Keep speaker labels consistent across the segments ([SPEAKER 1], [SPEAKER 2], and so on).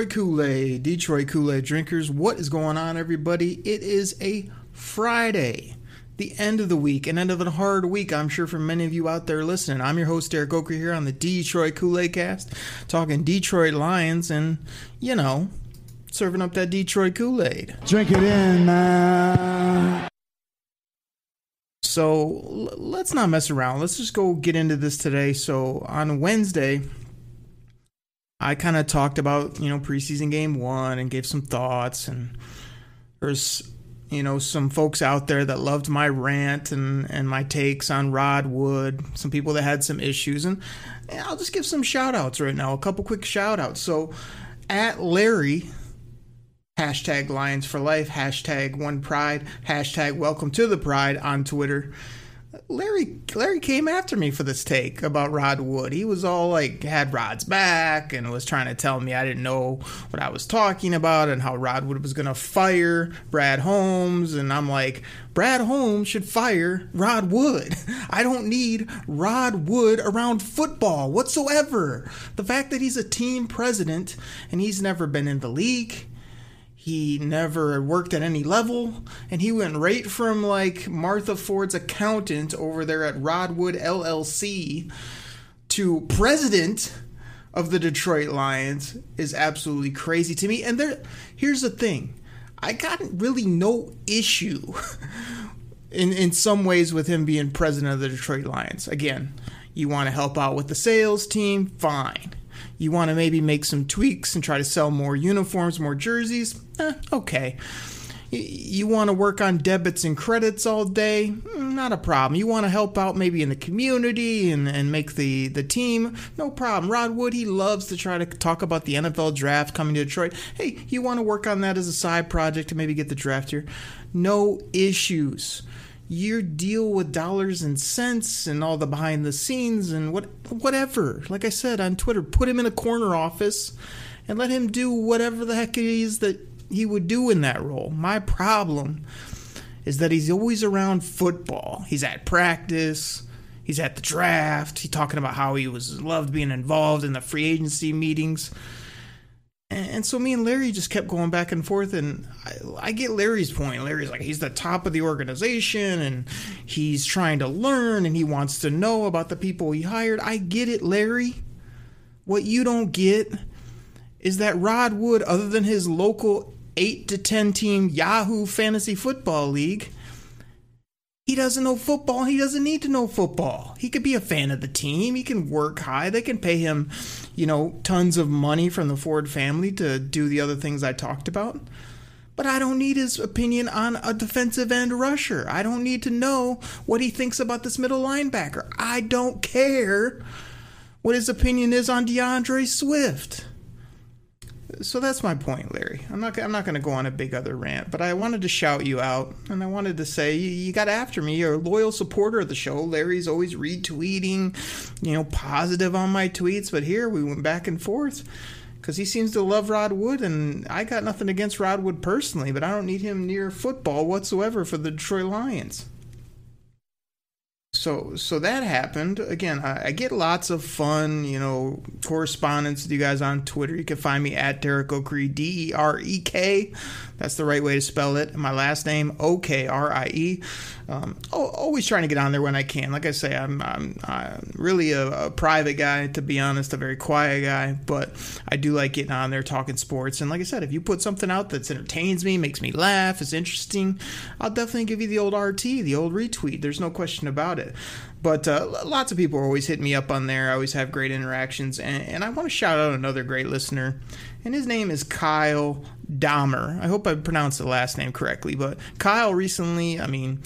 [SPEAKER 1] Detroit
[SPEAKER 2] Kool Aid, Detroit Kool Aid drinkers, what is going on, everybody? It is a Friday, the end of the week, an end of a hard week, I'm sure, for many of you out there listening. I'm your host, Derek Okrie, here on the Detroit Kool Aid cast, talking Detroit Lions and, you know, serving up that Detroit Kool Aid.
[SPEAKER 3] Drink it in, man.
[SPEAKER 2] So let's not mess around. Let's just go get into this today. So on Wednesday, I kind of talked about you know preseason game one and gave some thoughts. And there's you know some folks out there that loved my rant and and my takes on Rod Wood. Some people that had some issues, and, I'll just give some shout outs right now. A couple quick shout outs. So at Larry hashtag Lions for Life, hashtag One Pride, hashtag Welcome to the Pride on Twitter. Larry Larry came after me for this take about Rod Wood. He was all like had Rod's back and was trying to tell me I didn't know what I was talking about and how Rod Wood was gonna fire Brad Holmes and I'm like Brad Holmes should fire Rod Wood. I don't need Rod Wood around football whatsoever. The fact that he's a team president and he's never been in the league he never worked at any level, and he went right from like Martha Ford's accountant over there at Rodwood LLC to president of the Detroit Lions is absolutely crazy to me. And there, here's the thing: I got really no issue in in some ways with him being president of the Detroit Lions. Again, you want to help out with the sales team, fine. You want to maybe make some tweaks and try to sell more uniforms, more jerseys, eh, okay. You want to work on debits and credits all day? Mm, Not a problem. You want to help out maybe in the community and, and make the, the team? No problem. Rod Wood, he loves to try to talk about the NFL draft coming to Detroit. Hey, you want to work on that as a side project to maybe get the draft here? No issues you deal with dollars and cents and all the behind the scenes and what whatever. Like I said on Twitter, put him in a corner office and let him do whatever the heck it is that he would do in that role. My problem is that he's always around football. He's at practice. He's at the draft. He's talking about how he was loved being involved in the free agency meetings. And so me and Larry just kept going back and forth, and I, I get Larry's point. Larry's like, he's the top of the organization, and he's trying to learn, and he wants to know about the people he hired. I get it, Larry. What you don't get is that Rod Wood, other than his local 8 to 10 team Yahoo Fantasy Football League, he doesn't know football. He doesn't need to know football. He could be a fan of the team. He can work high. They can pay him, you know, tons of money from the Ford family to do the other things I talked about. But I don't need his opinion on a defensive end rusher. I don't need to know what he thinks about this middle linebacker. I don't care what his opinion is on D'Andre Swift. So that's my point, Larry. I'm not. I'm not going to go on a big other rant, but I wanted to shout you out, and I wanted to say you, you got after me. You're a loyal supporter of the show. Larry's always retweeting, you know, positive on my tweets. But here we went back and forth because he seems to love Rod Wood, and I got nothing against Rod Wood personally, but I don't need him near football whatsoever for the Detroit Lions. So so that happened. Again I, I, get lots of fun you know correspondence with you guys on twitter. You can find me at derek okrie d-e-r-e-k that's the right way to spell it. My last name o-k-r-i-e um, always trying to get on there when i can like i say i'm, I'm, I'm really a, a, private guy to be honest a very quiet guy but i do like getting on there talking sports and like i said if you put something out that entertains me makes me laugh is interesting i'll definitely give you the old rt the old retweet there's no question about it but uh, lots of people are always hitting me up on there. I always have great interactions. And, and I want to shout out another great listener. And his name is Kyle Dahmer. I hope I pronounced the last name correctly. But Kyle recently, I mean,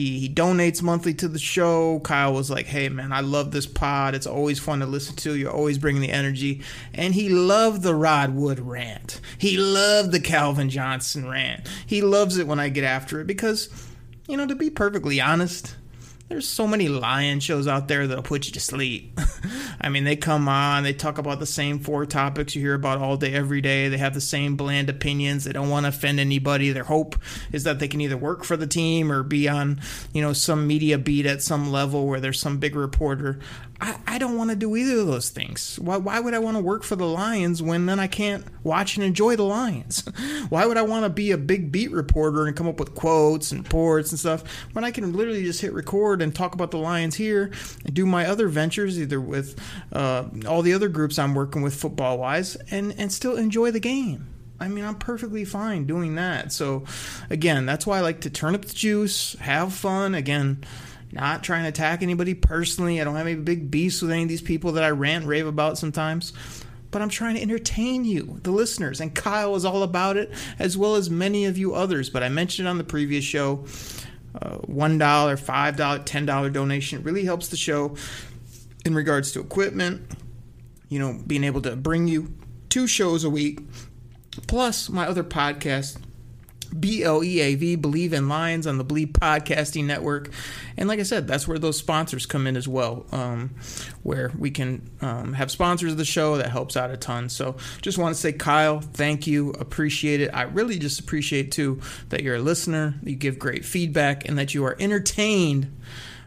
[SPEAKER 2] he, he donates monthly to the show. Kyle was like, hey, man, I love this pod. It's always fun to listen to. You're always bringing the energy. And he loved the Rod Wood rant. He loved the Calvin Johnson rant. He loves it when I get after it because, you know, to be perfectly honest, there's so many lion shows out there that'll put you to sleep. I mean, they come on, they talk about the same four topics you hear about all day, every day. They have the same bland opinions. They don't want to offend anybody. Their hope is that they can either work for the team or be on, you know, some media beat at some level where there's some big reporter. I, I don't want to do either of those things. Why, why would I want to work for the Lions when then I can't watch and enjoy the Lions? why would I want to be a big beat reporter and come up with quotes and reports and stuff when I can literally just hit record and talk about the Lions here and do my other ventures, either with uh, all the other groups I'm working with football wise, and, and still enjoy the game? I mean, I'm perfectly fine doing that. So, again, that's why I like to turn up the juice, have fun. Again, not trying to attack anybody personally. I don't have any big beefs with any of these people that I rant rave about sometimes. But I'm trying to entertain you, the listeners. And Kyle is all about it, as well as many of you others. But I mentioned on the previous show. Uh, $1, $5, $10 donation really helps the show in regards to equipment, you know, being able to bring you two shows a week, plus my other podcast, B L E A V, Bleav in Lions on the Bleav Podcasting Network. And like I said, that's where those sponsors come in as well, um, where we can um, have sponsors of the show. That helps out a ton. So just want to say, Kyle, thank you. Appreciate it. I really just appreciate, too, that you're a listener, you give great feedback, and that you are entertained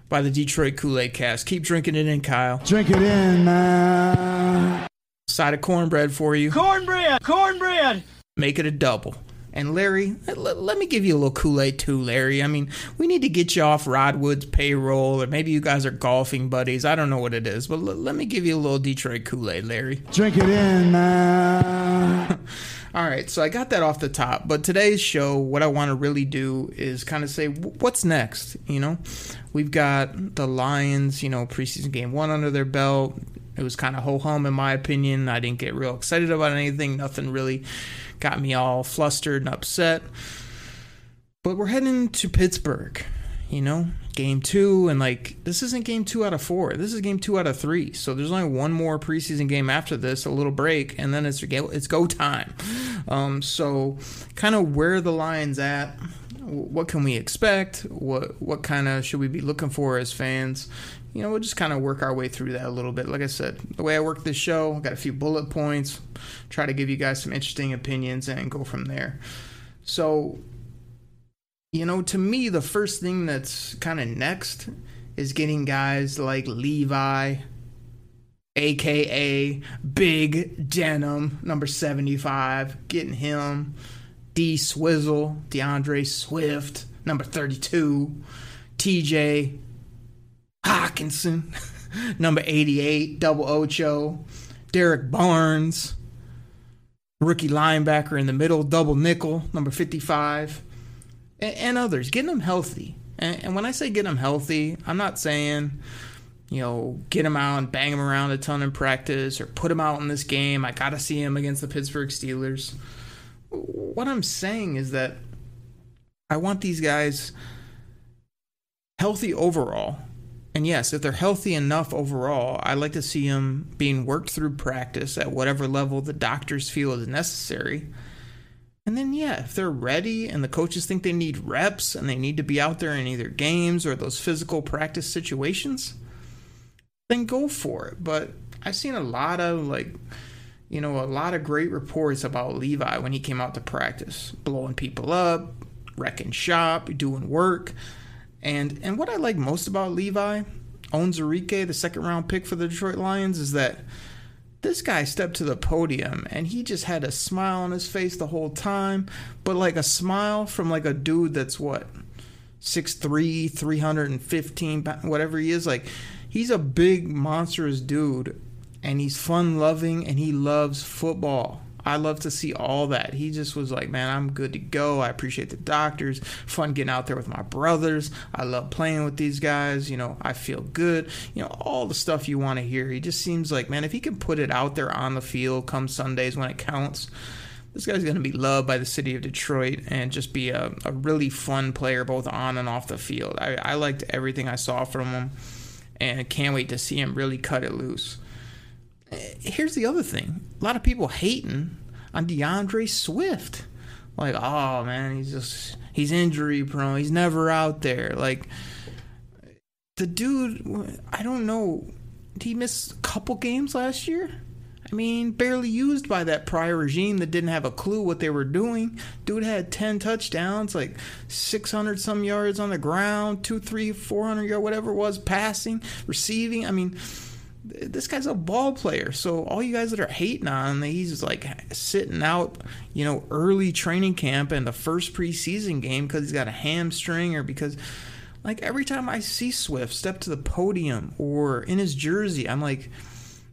[SPEAKER 2] by the Detroit Kool Aid cast. Keep drinking it in, Kyle.
[SPEAKER 3] Drink it in, man.
[SPEAKER 2] Side of cornbread for you.
[SPEAKER 1] Cornbread! Cornbread!
[SPEAKER 2] Make it a double. And Larry, let, let me give you a little Kool Aid too, Larry. I mean, we need to get you off Rod Wood's payroll, or maybe you guys are golfing buddies. I don't know what it is, but l- let me give you a little Detroit Kool Aid, Larry.
[SPEAKER 3] Drink it in, man.
[SPEAKER 2] All right, so I got that off the top, but today's show, what I want to really do is kind of say what's next. You know, we've got the Lions, you know, preseason game one under their belt. It was kind of ho hum in my opinion. I didn't get real excited about anything. Nothing really got me all flustered and upset. But we're heading to Pittsburgh, you know, game two, and like this isn't game two out of four. This is game two out of three. So there's only one more preseason game after this, a little break, and then it's it's go time. Um, so kind of where the Lions at. What can we expect? What what kind of should we be looking for as fans? You know, we'll just kind of work our way through that a little bit. Like I said, the way I work this show, got a few bullet points, try to give you guys some interesting opinions and go from there. So, you know, to me, the first thing that's kind of next is getting guys like Levi, aka Big Denim, number 75, getting him, D Swizzle, D'Andre Swift, number 32, TJ Hockenson, number 88, double Ocho, Derrick Barnes, rookie linebacker in the middle, double nickel, number 55, and, and others. Getting them healthy. And, and, when I say get them healthy, I'm not saying, you know, get them out and bang them around a ton in practice or put them out in this game. I got to see him against the Pittsburgh Steelers. What I'm saying is that I want these guys healthy overall and yes, if they're healthy enough overall, I like to see them being worked through practice at whatever level the doctors feel is necessary. And then, yeah, if they're ready and the coaches think they need reps and they need to be out there in either games or those physical practice situations, then go for it. But I've seen a lot of, like, you know, a lot of great reports about Levi when he came out to practice, blowing people up, wrecking shop, doing work And and what I like most about Levi Onwuzurike, the second round pick for the Detroit Lions, is that this guy stepped to the podium and he just had a smile on his face the whole time, but like a smile from like a dude that's what 6'3, 315, whatever he is. Like, he's a big, monstrous dude, and he's fun loving, and he loves football. I love to see all that. He just was like, man, I'm good to go. I appreciate the doctors. Fun getting out there with my brothers. I love playing with these guys. You know, I feel good. You know, all the stuff you want to hear. He just seems like, man, if he can put it out there on the field come Sundays when it counts, this guy's going to be loved by the city of Detroit and just be a, a really fun player both on and off the field. I, I liked everything I saw from him and can't wait to see him really cut it loose. Here's the other thing a lot of people hating on D'Andre Swift. Like, oh man, he's just, he's injury prone. He's never out there. Like, the dude, I don't know, did he miss a couple games last year? I mean, barely used by that prior regime that didn't have a clue what they were doing. Dude had 10 touchdowns, like 600 some yards on the ground, two, three, 400 yard, whatever it was, passing, receiving. I mean, this guy's a ball player. So all you guys that are hating on, him, he's like sitting out, you know, early training camp and the first preseason game because he's got a hamstring or because, like, every time I see Swift step to the podium or in his jersey, I'm like,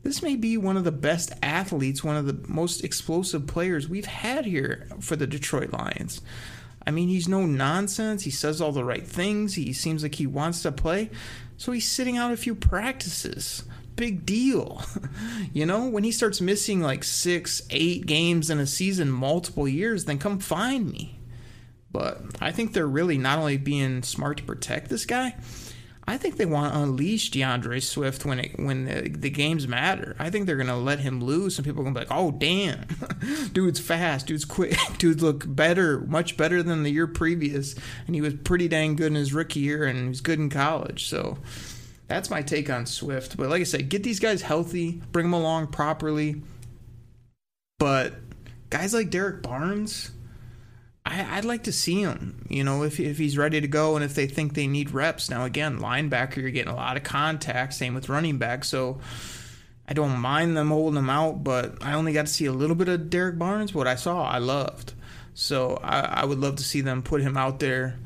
[SPEAKER 2] this may be one of the best athletes, one of the most explosive players we've had here for the Detroit Lions. I mean, he's no nonsense. He says all the right things. He seems like he wants to play. So he's sitting out a few practices. Big deal. you know, when he starts missing like six, eight games in a season, multiple years, then come find me. But I think they're really not only being smart to protect this guy, I think they want to unleash D'Andre Swift when it when the, the games matter. I think they're gonna let him loose, and people are gonna be like, "Oh, damn, dude's fast, dude's quick, dude look better, much better than the year previous, and he was pretty dang good in his rookie year, and he was good in college." So that's my take on Swift. But like I said, get these guys healthy, bring them along properly. But guys like Derrick Barnes I, would like to see him, you know, if, if he's ready to go and if they think they need reps. Now, again, linebacker, you're getting a lot of contact, same with running back. So I don't mind them holding him out, but I only got to see a little bit of Derrick Barnes. What I saw, I loved. So I, I would love to see them put him out there.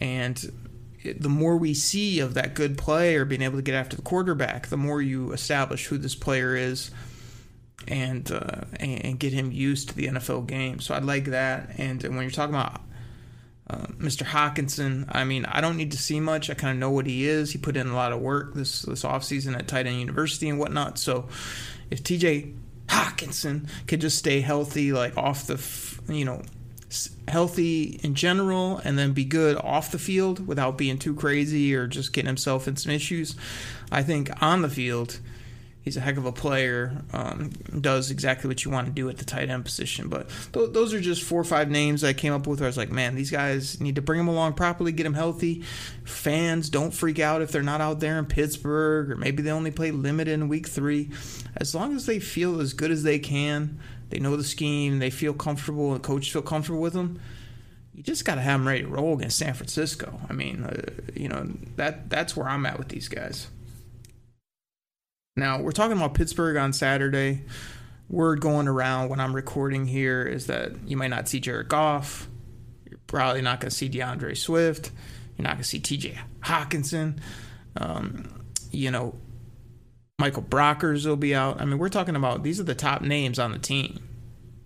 [SPEAKER 2] And the more we see of that good play or being able to get after the quarterback, the more you establish who this player is and uh, and get him used to the NFL game. So I like that. And when you're talking about uh, Mr. Hockenson, I mean, I don't need to see much. I kind of know what he is. He put in a lot of work this this offseason at tight end university and whatnot. So if TJ Hockenson could just stay healthy, like off the, you know, healthy in general and then be good off the field without being too crazy or just getting himself in some issues, I think on the field – he's a heck of a player. Um, does exactly what you want to do at the tight end position. But th- those are just four or five names I came up with. Where I was like, man, these guys need to bring them along properly, get them healthy. Fans don't freak out if they're not out there in Pittsburgh, or maybe they only play limited in week three. As long as they feel as good as they can, they know the scheme, they feel comfortable, and the coaches feel comfortable with them. You just got to have them ready to roll against San Francisco. I mean, uh, you know that that's where I'm at with these guys. Now, we're talking about Pittsburgh on Saturday. Word going around when I'm recording here is that you might not see Jared Goff. You're probably not going to see D'Andre Swift. You're not going to see TJ Hockenson. Um, you know, Michael Brockers will be out. I mean, we're talking about these are the top names on the team.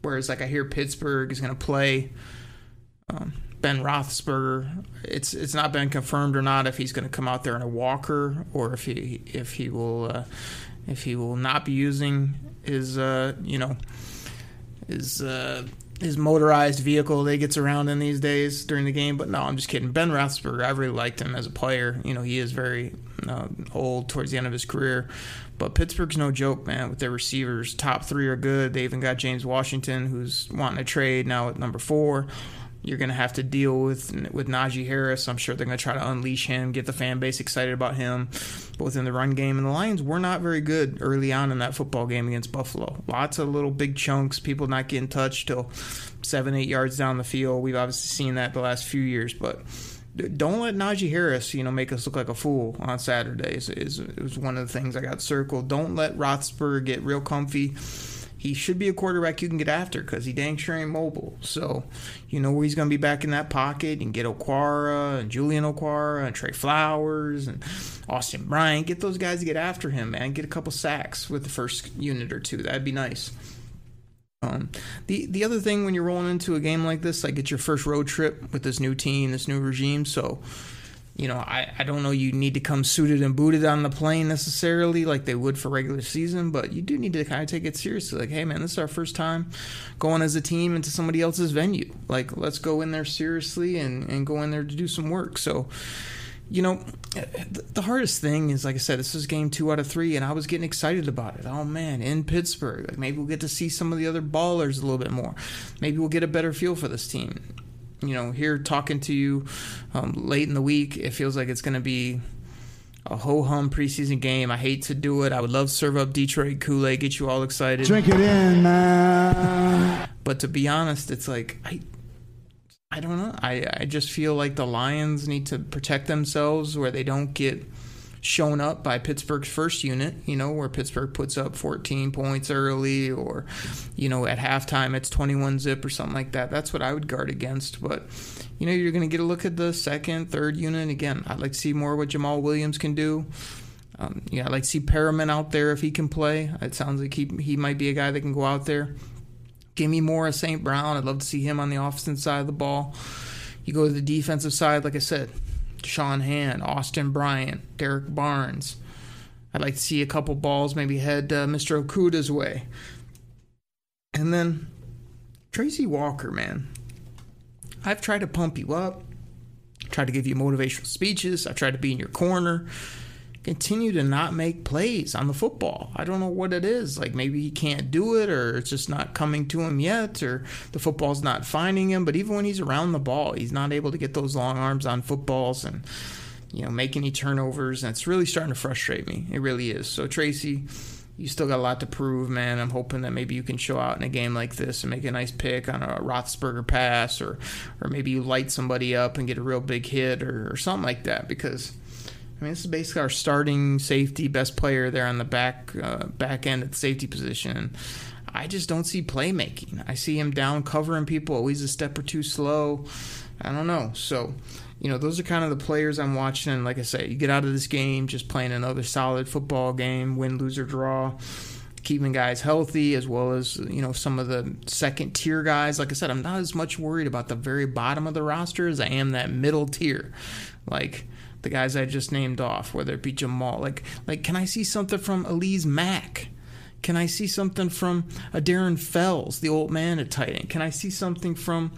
[SPEAKER 2] Whereas, like, I hear Pittsburgh is going to play. Um, Ben Roethlisberger. It's it's not been confirmed or not if he's going to come out there in a walker or if he if he will uh, if he will not be using his uh, you know his uh, his motorized vehicle that he gets around in these days during the game. But no, I'm just kidding. Ben Roethlisberger, I really liked him as a player. You know, he is very uh, old towards the end of his career. But Pittsburgh's no joke, man, with their receivers. Top three are good. They even got James Washington, who's wanting to trade now at number four you're going to have to deal with with Najee Harris. I'm sure they're going to try to unleash him, get the fan base excited about him, both in the run game and the Lions were not very good early on in that football game against Buffalo. Lots of little big chunks, people not getting touched till seven, eight yards down the field. We've obviously seen that the last few years, but don't let Najee Harris, you know, make us look like a fool on Saturdays. Is was one of the things I got circled. Don't let Roethlisberger get real comfy. He should be a quarterback you can get after because he dang sure ain't mobile. So, you know where he's going to be back in that pocket. You can get Okwara and Julian Okwara and Trey Flowers and Austin Bryant. Get those guys to get after him, man. Get a couple sacks with the first unit or two. That'd be nice. Um, the the other thing when you're rolling into a game like this, like it's your first road trip with this new team, this new regime, so you know I, I don't know you need to come suited and booted on the plane necessarily like they would for regular season, but you do need to kind of take it seriously. Like, hey man, this is our first time going as a team into somebody else's venue. Like, let's go in there seriously and and go in there to do some work. So you know, the hardest thing is, like I said, this is game two out of three, and I was getting excited about it. Oh man, in Pittsburgh, like maybe we'll get to see some of the other ballers a little bit more. Maybe we'll get a better feel for this team. You know, here talking to you um, late in the week, it feels like it's going to be a ho hum preseason game. I hate to do it. I would love to serve up Detroit Kool Aid, get you all excited.
[SPEAKER 3] Drink it in, man.
[SPEAKER 2] But to be honest, it's like I I don't know. I, I just feel like the Lions need to protect themselves where they don't get shown up by Pittsburgh's first unit, you know, where Pittsburgh puts up 14 points early or, you know, at halftime it's 21 zip or something like that. That's what I would guard against. But, you know, you're going to get a look at the second, third unit. Again, I'd like to see more what Jamaal Williams can do. Um, yeah, I'd like to see Perriman out there if he can play. It sounds like he, he might be a guy that can go out there. Give me more of St. Brown. I'd love to see him on the offensive side of the ball. You go to the defensive side, like I said, Sean Hand, Austin Bryant, Derrick Barnes. I'd like to see a couple balls maybe head uh, Mr. Okudah's way. And then Tracy Walker, man. I've tried to pump you up, tried to give you motivational speeches, I've tried to be in your corner continue to not make plays on the football. I don't know what it is. Like maybe he can't do it or it's just not coming to him yet or the football's not finding him, but even when he's around the ball, he's not able to get those long arms on footballs and you know, make any turnovers and it's really starting to frustrate me. It really is. So Tracy, you still got a lot to prove, man. I'm hoping that maybe you can show out in a game like this and make a nice pick on a Roethlisberger pass, or or maybe you light somebody up and get a real big hit, or, or something like that. Because I mean, this is basically our starting safety, best player there on the back uh, back end at the safety position. I just don't see playmaking. I see him down covering people, always a step or two slow. I don't know. So, you know, those are kind of the players I'm watching. And like I say, you get out of this game just playing another solid football game, win, lose, or draw. Keeping guys healthy as well as, you know, some of the second tier guys. Like I said, I'm not as much worried about the very bottom of the roster as I am that middle tier. Like, the guys I just named off, whether it be Jamal. Like, like, can I see something from Alize Mack? Can I see something from a Darren Fells, the old man at tight end? Can I see something from,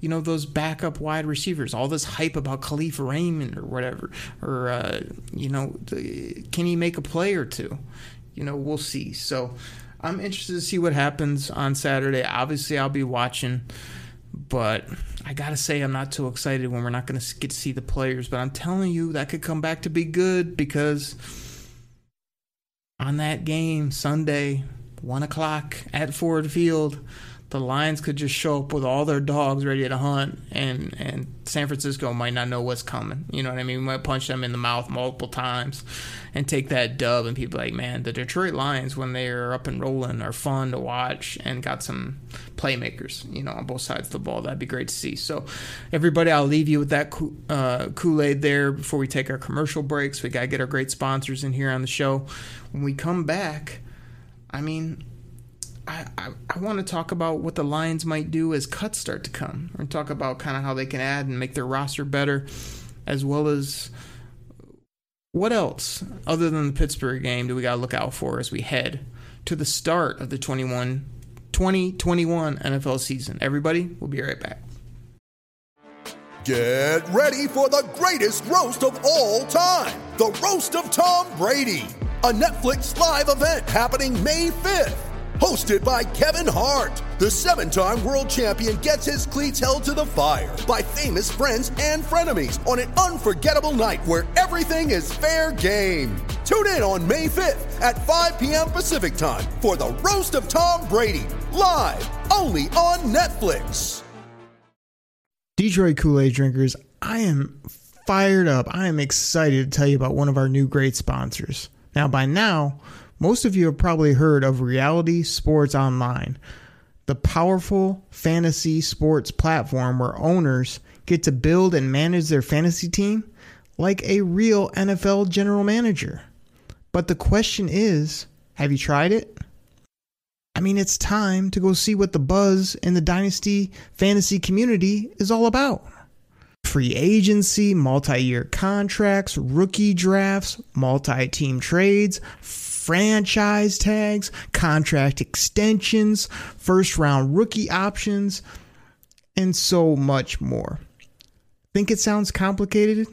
[SPEAKER 2] you know, those backup wide receivers? All this hype about Kalif Raymond or whatever, or uh, you know, can he make a play or two? You know, we'll see. So, I'm interested to see what happens on Saturday. Obviously, I'll be watching. But I gotta say, I'm not too excited when we're not gonna get to see the players. But I'm telling you, that could come back to be good because on that game Sunday, one o'clock at Ford Field, the Lions could just show up with all their dogs ready to hunt, and and San Francisco might not know what's coming. You know what I mean? We might punch them in the mouth multiple times and take that dub, and people like, man, the Detroit Lions when they are up and rolling are fun to watch and got some playmakers. You know, on both sides of the ball. That'd be great to see. So, everybody, I'll leave you with that uh, Kool Aid there before we take our commercial breaks. We gotta get our great sponsors in here on the show. When we come back, I mean I, I, I want to talk about what the Lions might do as cuts start to come, and talk about kind of how they can add and make their roster better, as well as what else other than the Pittsburgh game do we got to look out for as we head to the start of the 21 2021 NFL season. Everybody, we'll be right back.
[SPEAKER 4] Get ready for the greatest roast of all time the Roast of Tom Brady, a Netflix live event happening May 5th hosted by Kevin Hart. The seven time world champion gets his cleats held to the fire by famous friends and frenemies on an unforgettable night where everything is fair game. Tune in on May 5th at 5 p.m. Pacific time for the Roast of Tom Brady, live only on Netflix.
[SPEAKER 2] Detroit Kool Aid drinkers, I am fired up. I am excited to tell you about one of our new great sponsors. Now, by now, most of you have probably heard of Reality Sports Online, the powerful fantasy sports platform where owners get to build and manage their fantasy team like a real NFL general manager. But the question is have you tried it? I mean, it's time to go see what the buzz in the Dynasty fantasy community is all about. Free agency, multi year contracts, rookie drafts, multi team trades, franchise tags, contract extensions, first round rookie options, and so much more. Think it sounds complicated?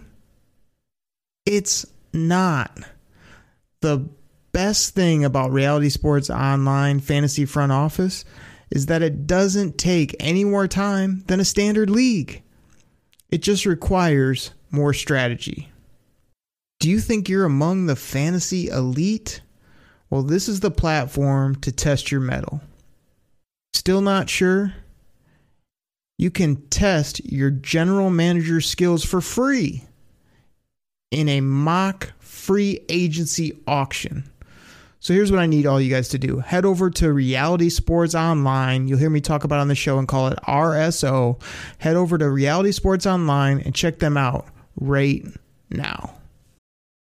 [SPEAKER 2] It's not. The best thing about Reality Sports Online Fantasy Front Office is that it doesn't take any more time than a standard league. It just requires more strategy. Do you think you're among the fantasy elite? Well, this is the platform to test your mettle. Still not sure? You can test your general manager skills for free in a mock free agency auction. So here's what I need all you guys to do. Head over to Reality Sports Online. You'll hear me talk about on the show and call it RSO. Head over to Reality Sports Online and check them out right now.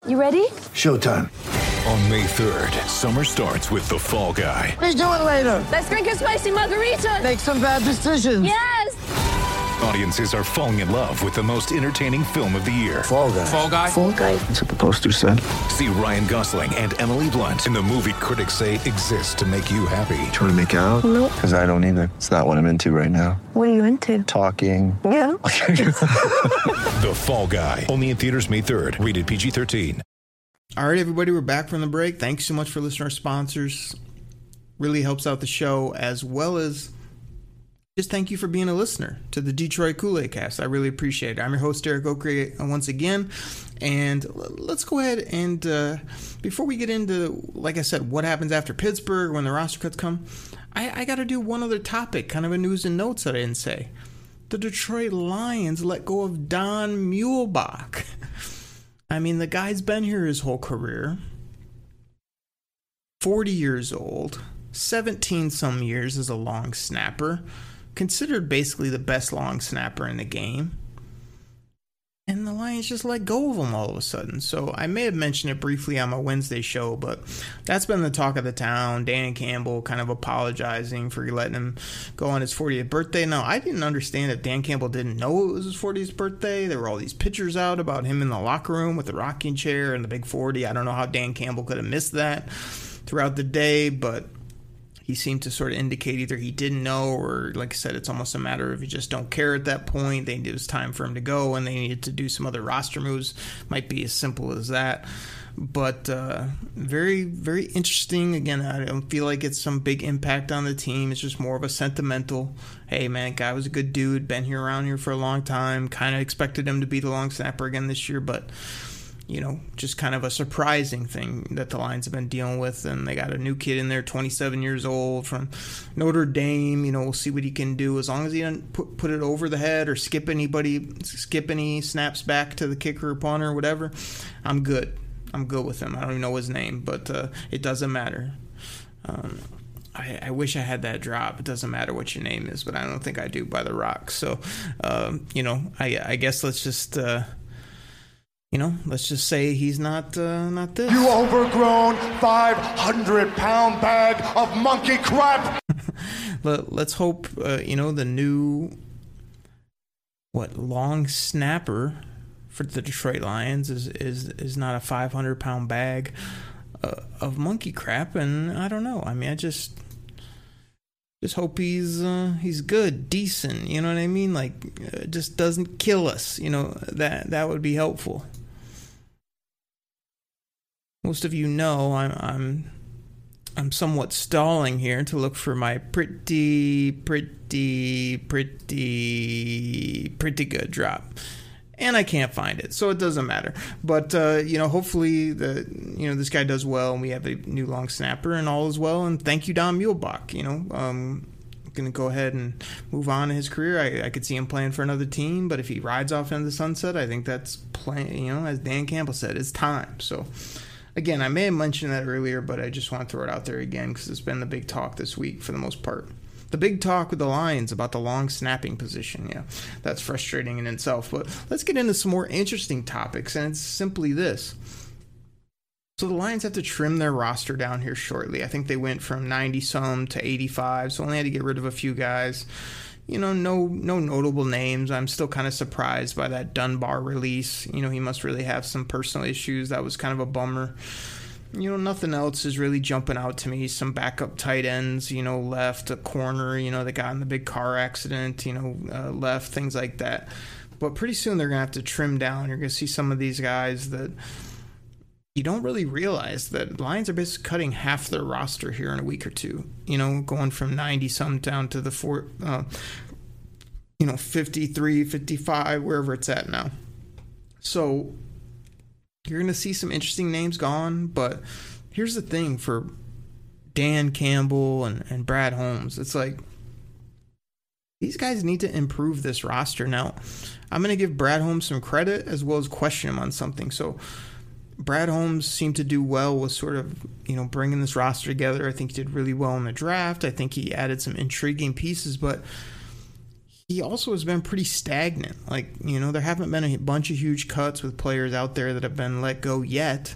[SPEAKER 5] You ready?
[SPEAKER 3] Showtime.
[SPEAKER 6] On May 3rd, summer starts with The Fall Guy.
[SPEAKER 3] Let's do it later.
[SPEAKER 5] Let's drink a spicy margarita.
[SPEAKER 3] Make some bad decisions.
[SPEAKER 5] Yes.
[SPEAKER 6] Audiences are falling in love with the most entertaining film of the year.
[SPEAKER 3] Fall guy.
[SPEAKER 6] Fall Guy.
[SPEAKER 5] Fall guy.
[SPEAKER 3] That's what the poster said.
[SPEAKER 6] See Ryan Gosling and Emily Blunt in the movie critics say exists to make you happy.
[SPEAKER 3] Trying to make it out?
[SPEAKER 5] Nope.
[SPEAKER 3] Because I don't either. It's not what I'm into right now.
[SPEAKER 5] What are you into?
[SPEAKER 3] Talking.
[SPEAKER 5] Yeah.
[SPEAKER 6] The Fall Guy. Only in theaters May 3rd. Rated PG-13.
[SPEAKER 2] All right, everybody, we're back from the break. Thanks so much for listening to our sponsors. Really helps out the show, as well as just thank you for being a listener to the Detroit Kool Aid Cast. I really appreciate it. I'm your host, Derek Okrie, uh, once again. And let's go ahead and, uh, before we get into, like I said, what happens after Pittsburgh when the roster cuts come, I, I got to do one other topic, kind of a news and notes that I didn't say. The Detroit Lions let go of Don Muhlbach. I mean, the guy's been here his whole career. 40 years old, 17 some years as a long snapper, considered basically the best long snapper in the game. And the Lions just let go of him all of a sudden. So I may have mentioned it briefly on my Wednesday show, but that's been the talk of the town. Dan Campbell kind of apologizing for letting him go on his 40th birthday. Now, I didn't understand that Dan Campbell didn't know it was his 40th birthday. There were all these pictures out about him in the locker room with the rocking chair and the big 40. I don't know how Dan Campbell could have missed that throughout the day, but he seemed to sort of indicate either he didn't know or like i said it's almost a matter of you just don't care at that point. They it was time for him to go and they needed to do some other roster moves. Might be as simple as that. But uh, very very interesting. Again i don't feel like it's some big impact on the team. It's just more of a sentimental hey man guy was a good dude been here around here for a long time kind of expected him to be the long snapper again this year but you know, just kind of a surprising thing that the Lions have been dealing with. And they got a new kid in there, 27 years old from Notre Dame. You know, we'll see what he can do as long as he doesn't put, put it over the head or skip anybody, skip any snaps back to the kicker or punter or whatever. I'm good. I'm good with him. I don't even know his name, but uh, it doesn't matter. Um, I, I, wish I had that drop. It doesn't matter what your name is, but I don't think I do by the rock. So, um, you know, I, I guess let's just. Uh, you know, let's just say he's not uh, not this.
[SPEAKER 7] You overgrown 500 pound bag of monkey crap.
[SPEAKER 2] Let, let's hope uh, you know the new what long snapper for the Detroit Lions is is is not a 500 pound bag uh, of monkey crap, and I don't know. I mean, I just just hope he's uh, he's good, decent. You know what I mean? Like, uh, just doesn't kill us. You know that that would be helpful most of you know I'm I'm I'm somewhat stalling here to look for my pretty pretty pretty pretty good drop. And I can't find it, so it doesn't matter. But uh, you know, hopefully the you know this guy does well, and we have a new long snapper, and all is well. And thank you, Don Muhlbach. You know, um, going to go ahead and move on in his career. I, I could see him playing for another team, but if he rides off into the sunset, I think that's playing. You know, as Dan Campbell said, it's time. So. Again, I may have mentioned that earlier, but I just want to throw it out there again because it's been the big talk this week for the most part. The big talk with the Lions about the long snapping position. Yeah, that's frustrating in itself. But let's get into some more interesting topics, and it's simply this. So the Lions have to trim their roster down here shortly. I think they went from 90 some to 85, so only had to get rid of a few guys. You know, no no notable names. I'm still kind of surprised by that Dunbar release. You know, he must really have some personal issues. That was kind of a bummer you know, nothing else is really jumping out to me. Some backup tight ends, you know, left, a corner, you know, that got in the big car accident, you know, uh, left, things like that. But pretty soon they're to have to trim down. You're to see some of these guys that you don't really realize that Lions are basically cutting half their roster here in a week or two. You know, going from 90 some down to the four, uh, you know, 53, 55, wherever it's at now. So you're going to see some interesting names gone, but here's the thing for Dan Campbell and, and Brad Holmes. It's like these guys need to improve this roster. Now, I'm going to give Brad Holmes some credit as well as question him on something. So, Brad Holmes seemed to do well with sort of, you know, bringing this roster together. I think he did really well in the draft. I think he added some intriguing pieces, but he also has been pretty stagnant. Like, you know, there haven't been a bunch of huge cuts with players out there that have been let go yet.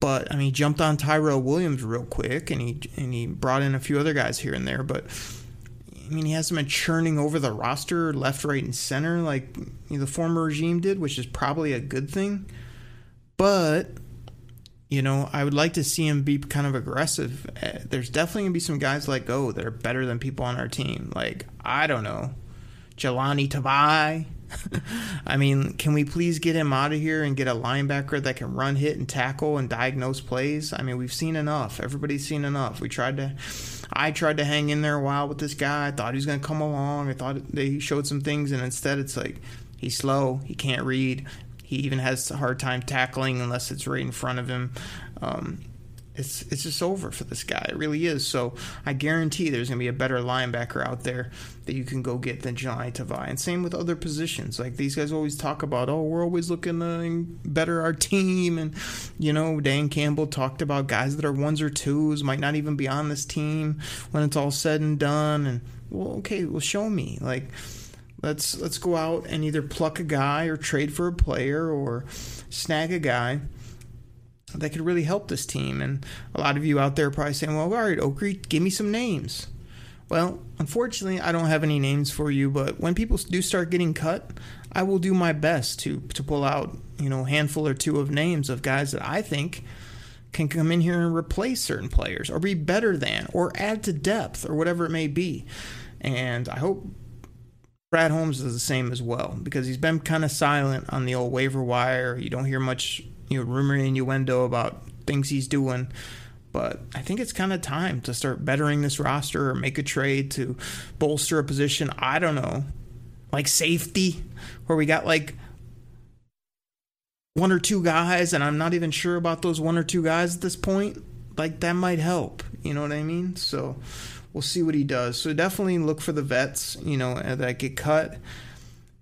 [SPEAKER 2] But I mean, he jumped on Tyrell Williams real quick, and he and he brought in a few other guys here and there. But I mean, he hasn't been churning over the roster left, right, and center like the former regime did, which is probably a good thing. But you know, I would like to see him be kind of aggressive. Uh, there's definitely gonna be some guys let go that are better than people on our team. Like I don't know, Jahlani Tavai. I mean, can we please get him out of here and get a linebacker that can run, hit, and tackle and diagnose plays? I mean, we've seen enough. Everybody's seen enough. We tried to, I tried to hang in there a while with this guy. I thought he was to come along. I thought he showed some things, and instead it's like he's slow. He can't read. He even has a hard time tackling unless it's right in front of him. Um, it's it's just over for this guy. It really is. So I guarantee there's going to be a better linebacker out there that you can go get than Jahlani Tavai. And same with other positions. Like these guys always talk about, oh, we're always looking to better our team. And, you know, Dan Campbell talked about guys that are ones or twos, might not even be on this team when it's all said and done. And, well, okay, well, show me. Like, Let's let's go out and either pluck a guy or trade for a player or snag a guy that could really help this team. And a lot of you out there probably saying, "Well, all right, Okrie, give me some names." Well, unfortunately, I don't have any names for you. But when people do start getting cut, I will do my best to to pull out you know a handful or two of names of guys that I think can come in here and replace certain players or be better than or add to depth or whatever it may be. And I hope Brad Holmes is the same as well because he's been kind of silent on the old waiver wire. You don't hear much, you know, rumor innuendo about things he's doing. But I think it's kind of time to start bettering this roster or make a trade to bolster a position. I don't know, like safety, where we got like one or two guys, and I'm not even sure about those one or two guys at this point. Like that might help. You know what I mean? So we'll see what he does. So definitely look for the vets, you know, uh, that get cut.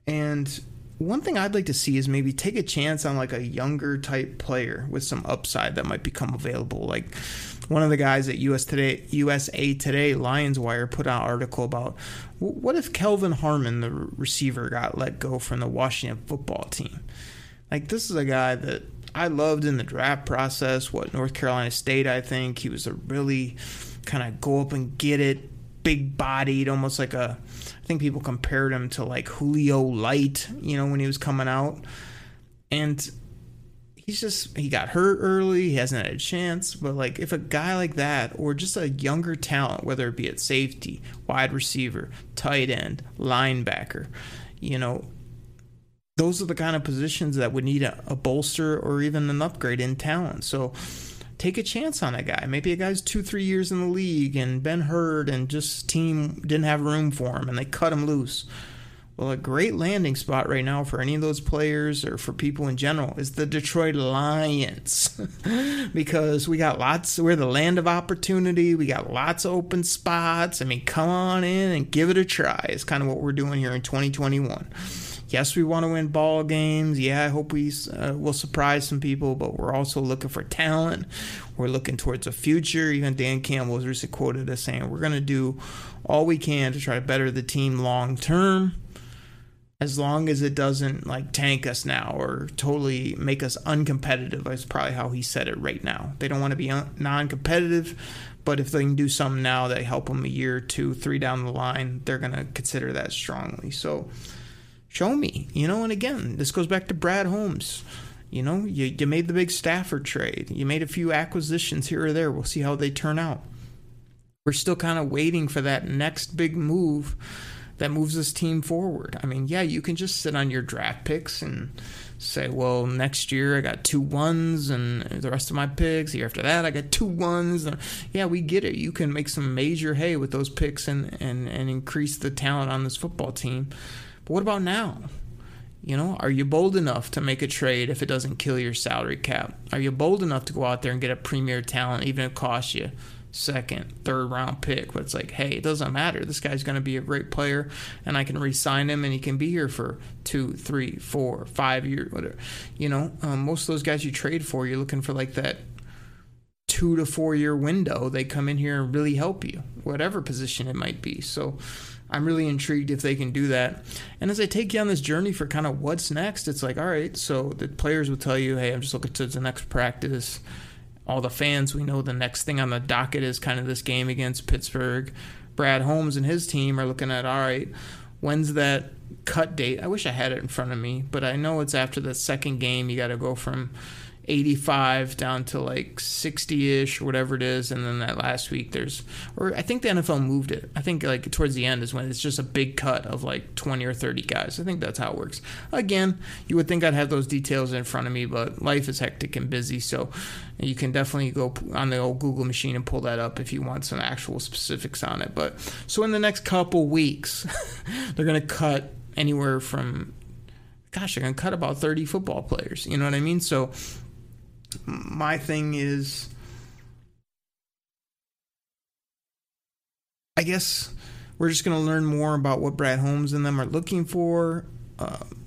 [SPEAKER 2] And one thing I'd like to see is maybe take a chance on like a younger type player with some upside that might become available. Like one of the guys at US Today, USA Today, Lions Wire put out an article about what if Kelvin Harmon, the receiver, got let go from the Washington football team. Like this is a guy that I loved in the draft process. What North Carolina State, I think he was a really kind of go up and get it, big bodied, almost like a. I think people compared him to like Julio Light, you know, when he was coming out, and he's just he got hurt early. He hasn't had a chance. But like if a guy like that, or just a younger talent, whether it be at safety, wide receiver, tight end, linebacker, you know, those are the kind of positions that would need a, a bolster or even an upgrade in talent. So take a chance on a guy. Maybe a guy's two, three years in the league and been hurt and just team didn't have room for him and they cut him loose. Well, a great landing spot right now for any of those players or for people in general is the Detroit Lions. because we got lots, we're the land of opportunity. We got lots of open spots. I mean, come on in and give it a try. It's kind of what we're doing here in 2021. Yes, we want to win ball games. Yeah, I hope we uh, will surprise some people, but we're also looking for talent. We're looking towards a future. Even Dan Campbell was recently quoted as saying, We're going to do all we can to try to better the team long term as long as it doesn't like tank us now or totally make us uncompetitive that's probably how he said it right now they don't want to be un- non-competitive but if they can do something now that help them a year two three down the line they're going to consider that strongly so show me you know and again this goes back to brad holmes you know you, you made the big stafford trade you made a few acquisitions here or there we'll see how they turn out we're still kind of waiting for that next big move that moves this team forward. I mean, yeah, you can just sit on your draft picks and say, well, next year I got two ones and the rest of my picks. The year after that, I got two ones. Yeah, we get it. You can make some major hay with those picks and, and, and increase the talent on this football team. But what about now? You know, are you bold enough to make a trade if it doesn't kill your salary cap? Are you bold enough to go out there and get a premier talent, even if it costs you second, third round pick. But it's like, hey, it doesn't matter. This guy's going to be a great player, and I can re-sign him, and he can be here for two, three, four, five years, whatever. You know, um, most of those guys you trade for, you're looking for like that two to four year window. They come in here and really help you, whatever position it might be. So. I'm really intrigued if they can do that. And as I take you on this journey for kind of what's next, it's like, all right, so the players will tell you, hey, I'm just looking to the next practice all the fans, we know the next thing on the docket is kind of this game against Pittsburgh. Brad Holmes and his team are looking at all right, when's that cut date? I wish I had it in front of me, but I know it's after the second game. You got to go from 85 down to like 60 ish or whatever it is. And then that last week, there's, or I think the NFL moved it. I think like towards the end is when it's just a big cut of like 20 or 30 guys. I think that's how it works. Again, you would think I'd have those details in front of me, but life is hectic and busy. So you can definitely go on the old Google machine and pull that up if you want some actual specifics on it. But so in the next couple weeks, they're going to cut anywhere from gosh, they're going to cut about 30 football players. You know what I mean? So my thing is I guess we're just going to learn more about what Brad Holmes and them are looking for. Um,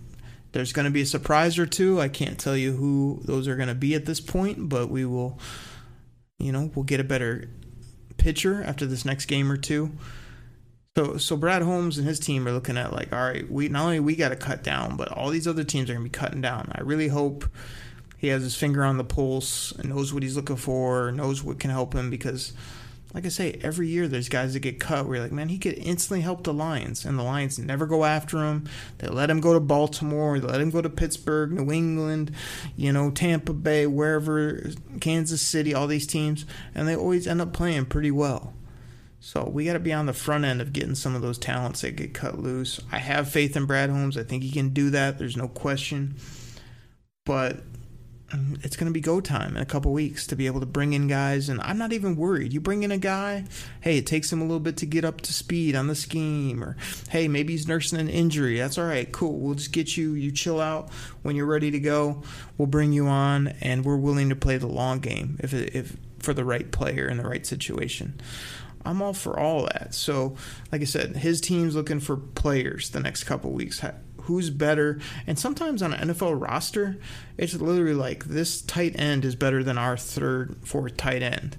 [SPEAKER 2] there's going to be a surprise or two. I can't tell you who those are going to be at this point, but we will, you know, we'll get a better picture after this next game or two. So, so Brad Holmes and his team are looking at like, all right, we not only we got to cut down, but all these other teams are going to be cutting down. I really hope he has his finger on the pulse and knows what he's looking for, knows what can help him because like I say, every year there's guys that get cut where you're like, man, he could instantly help the Lions, and the Lions never go after him. They let him go to Baltimore, they let him go to Pittsburgh, New England, you know, Tampa Bay, wherever, Kansas City, all these teams, and they always end up playing pretty well. So we got to be on the front end of getting some of those talents that get cut loose. I have faith in Brad Holmes. I think he can do that. There's no question. But Um, it's going to be go time in a couple weeks to be able to bring in guys and i'm not even worried. You bring in a guy hey it takes him a little bit to get up to speed on the scheme or hey maybe he's nursing an injury. That's all right cool. We'll just get you you chill out when you're ready to go. We'll bring you on and we're willing to play the long game if if for the right player in the right situation. I'm all for all that. So, like I said, his team's looking for players the next couple weeks who's better. And sometimes on an NFL roster, it's literally like this tight end is better than our third, fourth tight end.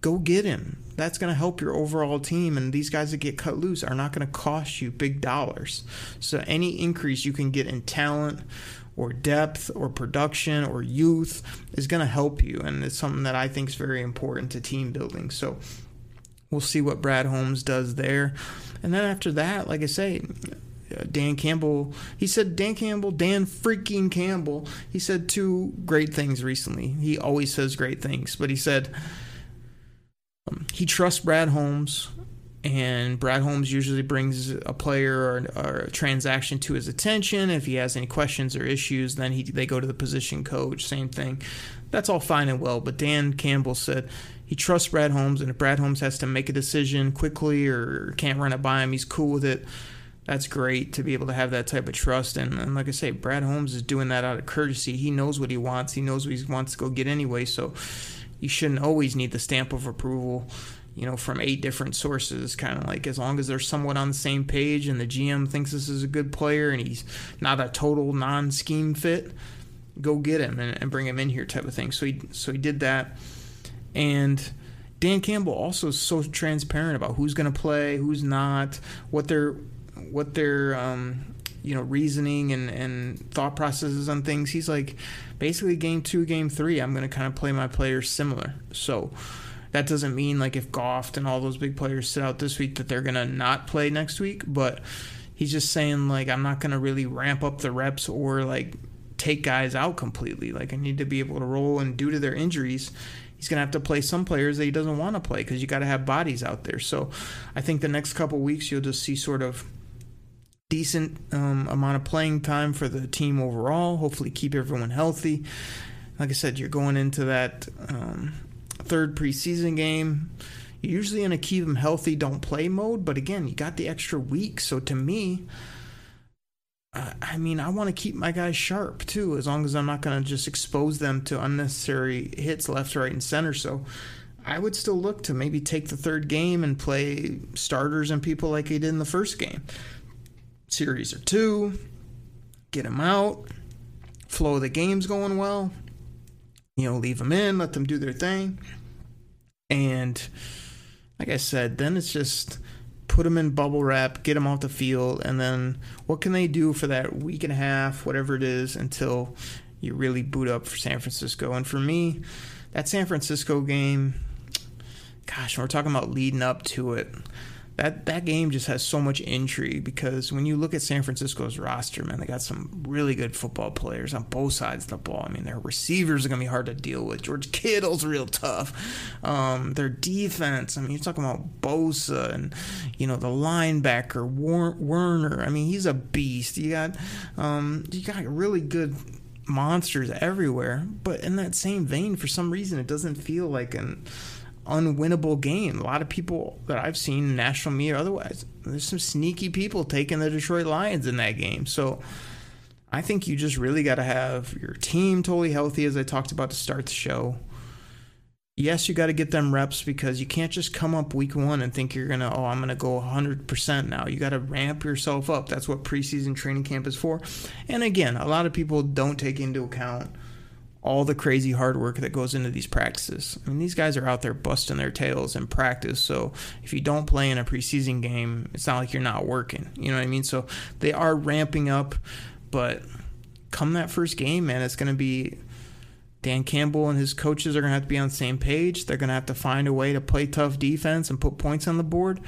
[SPEAKER 2] Go get him. That's going to help your overall team. And these guys that get cut loose are not going to cost you big dollars. So any increase you can get in talent or depth or production or youth is going to help you. And it's something that I think is very important to team building. So we'll see what Brad Holmes does there. And then after that, like I say, Dan Campbell, he said, Dan Campbell, Dan freaking Campbell, he said two great things recently. He always says great things, but he said um, he trusts Brad Holmes, and Brad Holmes usually brings a player or, or, a transaction to his attention. If he has any questions or issues, then he they go to the position coach. Same thing. That's all fine and well, but Dan Campbell said he trusts Brad Holmes, and if Brad Holmes has to make a decision quickly or can't run it by him, he's cool with it that's great to be able to have that type of trust. And, and like I say, Brad Holmes is doing that out of courtesy. He knows what he wants. He knows what he wants to go get anyway. So you shouldn't always need the stamp of approval you know, from eight different sources, kind of like as long as they're somewhat on the same page and the GM thinks this is a good player and he's not a total non-scheme fit, go get him and, and bring him in here, type of thing. So he so he did that, and Dan Campbell also is so transparent about who's going to play, who's not, what their what their um, you know reasoning and and thought processes on things. He's like basically game two, game three, I'm going to kind of play my players similar. So that doesn't mean like if Goff and all those big players sit out this week that they're gonna not play next week, but he's just saying like I'm not gonna really ramp up the reps or like take guys out completely. Like I need to be able to roll and due to their injuries, he's gonna have to play some players that he doesn't want to play because you got to have bodies out there. So I think the next couple weeks you'll just see sort of decent um, amount of playing time for the team overall. Hopefully keep everyone healthy. Like I said, you're going into that. Um, third preseason game. You're usually in a keep them healthy, don't play mode, but again, you got the extra week. So to me, I mean, I want to keep my guys sharp too, as long as I'm not going to just expose them to unnecessary hits left, right, and center. So I would still look to maybe take the third game and play starters and people like he did in the first game. Series or two, get them out, flow the game's going well you know, leave them in, let them do their thing. And like I said, then it's just put them in bubble wrap, get them off the field, and then what can they do for that week and a half, whatever it is, until you really boot up for San Francisco? And for me, that San Francisco game, gosh, we're talking about leading up to it that that game just has so much intrigue because when you look at San Francisco's roster, man, they got some really good football players on both sides of the ball. I mean, their receivers are gonna be hard to deal with. George Kittle's real tough. Um, their defense, I mean, you're talking about Bosa and you know the linebacker Warner. I mean, he's a beast. You got um, you got really good monsters everywhere. But in that same vein, for some reason, it doesn't feel like an unwinnable game. A lot of people that I've seen, national media otherwise, there's some sneaky people taking the Detroit Lions in that game. So I think you just really got to have your team totally healthy, as I talked about to start the show. Yes, you got to get them reps because you can't just come up week one and think you're going to, oh, I'm going to go 100% now. You got to ramp yourself up. That's what preseason training camp is for. And again, a lot of people don't take into account all the crazy hard work that goes into these practices. I mean, these guys are out there busting their tails in practice. So if you don't play in a preseason game, it's not like you're not working. You know what I mean? So they are ramping up, but come that first game, man, it's going to be Dan Campbell and his coaches are going to have to be on the same page. They're going to have to find a way to play tough defense and put points on the board.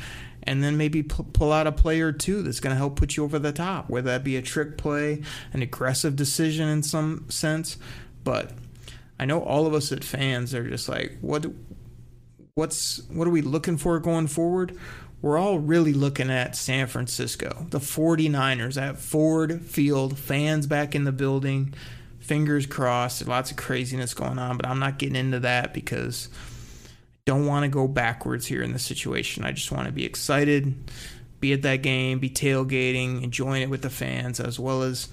[SPEAKER 2] And then maybe pull out a player or two that's going to help put you over the top, whether that be a trick play, an aggressive decision in some sense, but I know all of us at fans are just like, what, what's, what are we looking for going forward? We're all really looking at San Francisco, the 49ers at Ford Field, fans back in the building, fingers crossed. Lots of craziness going on, but I'm not getting into that because I don't want to go backwards here in the situation. I just want to be excited, be at that game, be tailgating, enjoying it with the fans, as well as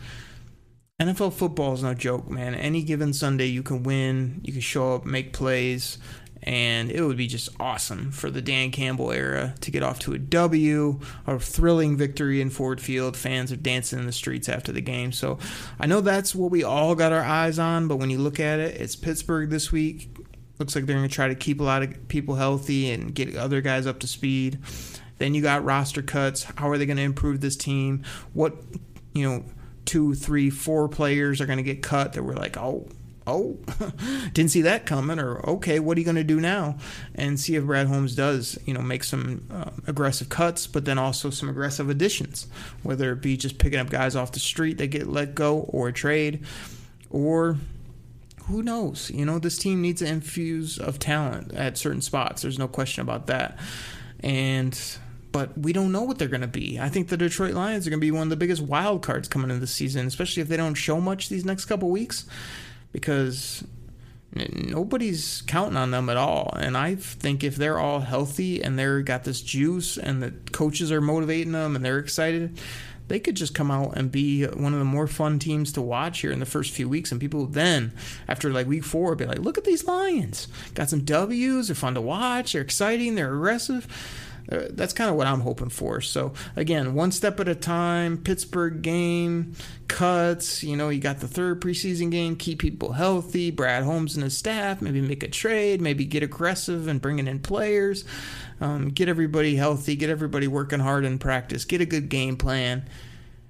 [SPEAKER 2] NFL football is no joke, man. Any given Sunday, you can win, you can show up, make plays, and it would be just awesome for the Dan Campbell era to get off to a W, a thrilling victory in Ford Field. Fans are dancing in the streets after the game. So I know that's what we all got our eyes on, but when you look at it, it's Pittsburgh this week. Looks like they're going to try to keep a lot of people healthy and get other guys up to speed. Then you got roster cuts. How are they going to improve this team? What, you know, two, three, four players are going to get cut that we're like, oh, oh, didn't see that coming, or okay, what are you going to do now? And see if Brad Holmes does, you know, make some uh, aggressive cuts, but then also some aggressive additions, whether it be just picking up guys off the street that get let go or a trade, or who knows? You know, this team needs an infuse of talent at certain spots. There's no question about that. And but we don't know what they're going to be. I think the Detroit Lions are going to be one of the biggest wild cards coming into the season, especially if they don't show much these next couple weeks, because nobody's counting on them at all. And I think if they're all healthy and they're got this juice and the coaches are motivating them and they're excited, they could just come out and be one of the more fun teams to watch here in the first few weeks. And people then, after like week four, be like, look at these Lions. Got some W's. They're fun to watch. They're exciting. They're aggressive. Uh, that's kind of what I'm hoping for. So again, one step at a time. Pittsburgh game cuts. You know, you got the third preseason game. Keep people healthy. Brad Holmes and his staff. Maybe make a trade. Maybe get aggressive and bringing in players. Um, get everybody healthy. Get everybody working hard in practice. Get a good game plan,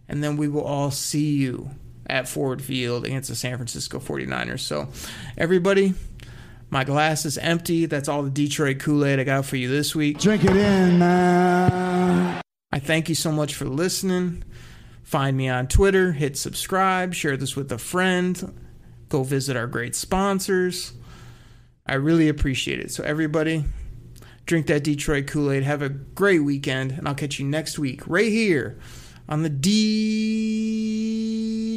[SPEAKER 2] and then we will all see you at Ford Field against the San Francisco 49ers. So, everybody, my glass is empty. That's all the Detroit Kool Aid I got for you this week.
[SPEAKER 8] Drink it in, man.
[SPEAKER 2] I thank you so much for listening. Find me on Twitter, hit subscribe, share this with a friend, go visit our great sponsors. I really appreciate it. So, everybody, drink that Detroit Kool Aid. Have a great weekend, and I'll catch you next week right here on the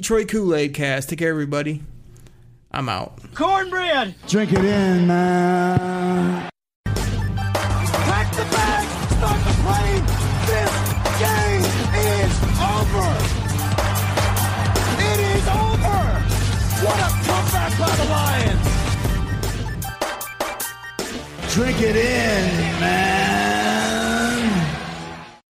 [SPEAKER 2] Detroit Kool Aid cast. Take care, everybody. I'm out.
[SPEAKER 1] Cornbread!
[SPEAKER 8] Drink it in, man.
[SPEAKER 7] Pack the bag, start the plane. This game is over. It is over. What a comeback by the Lions.
[SPEAKER 8] Drink it in, man.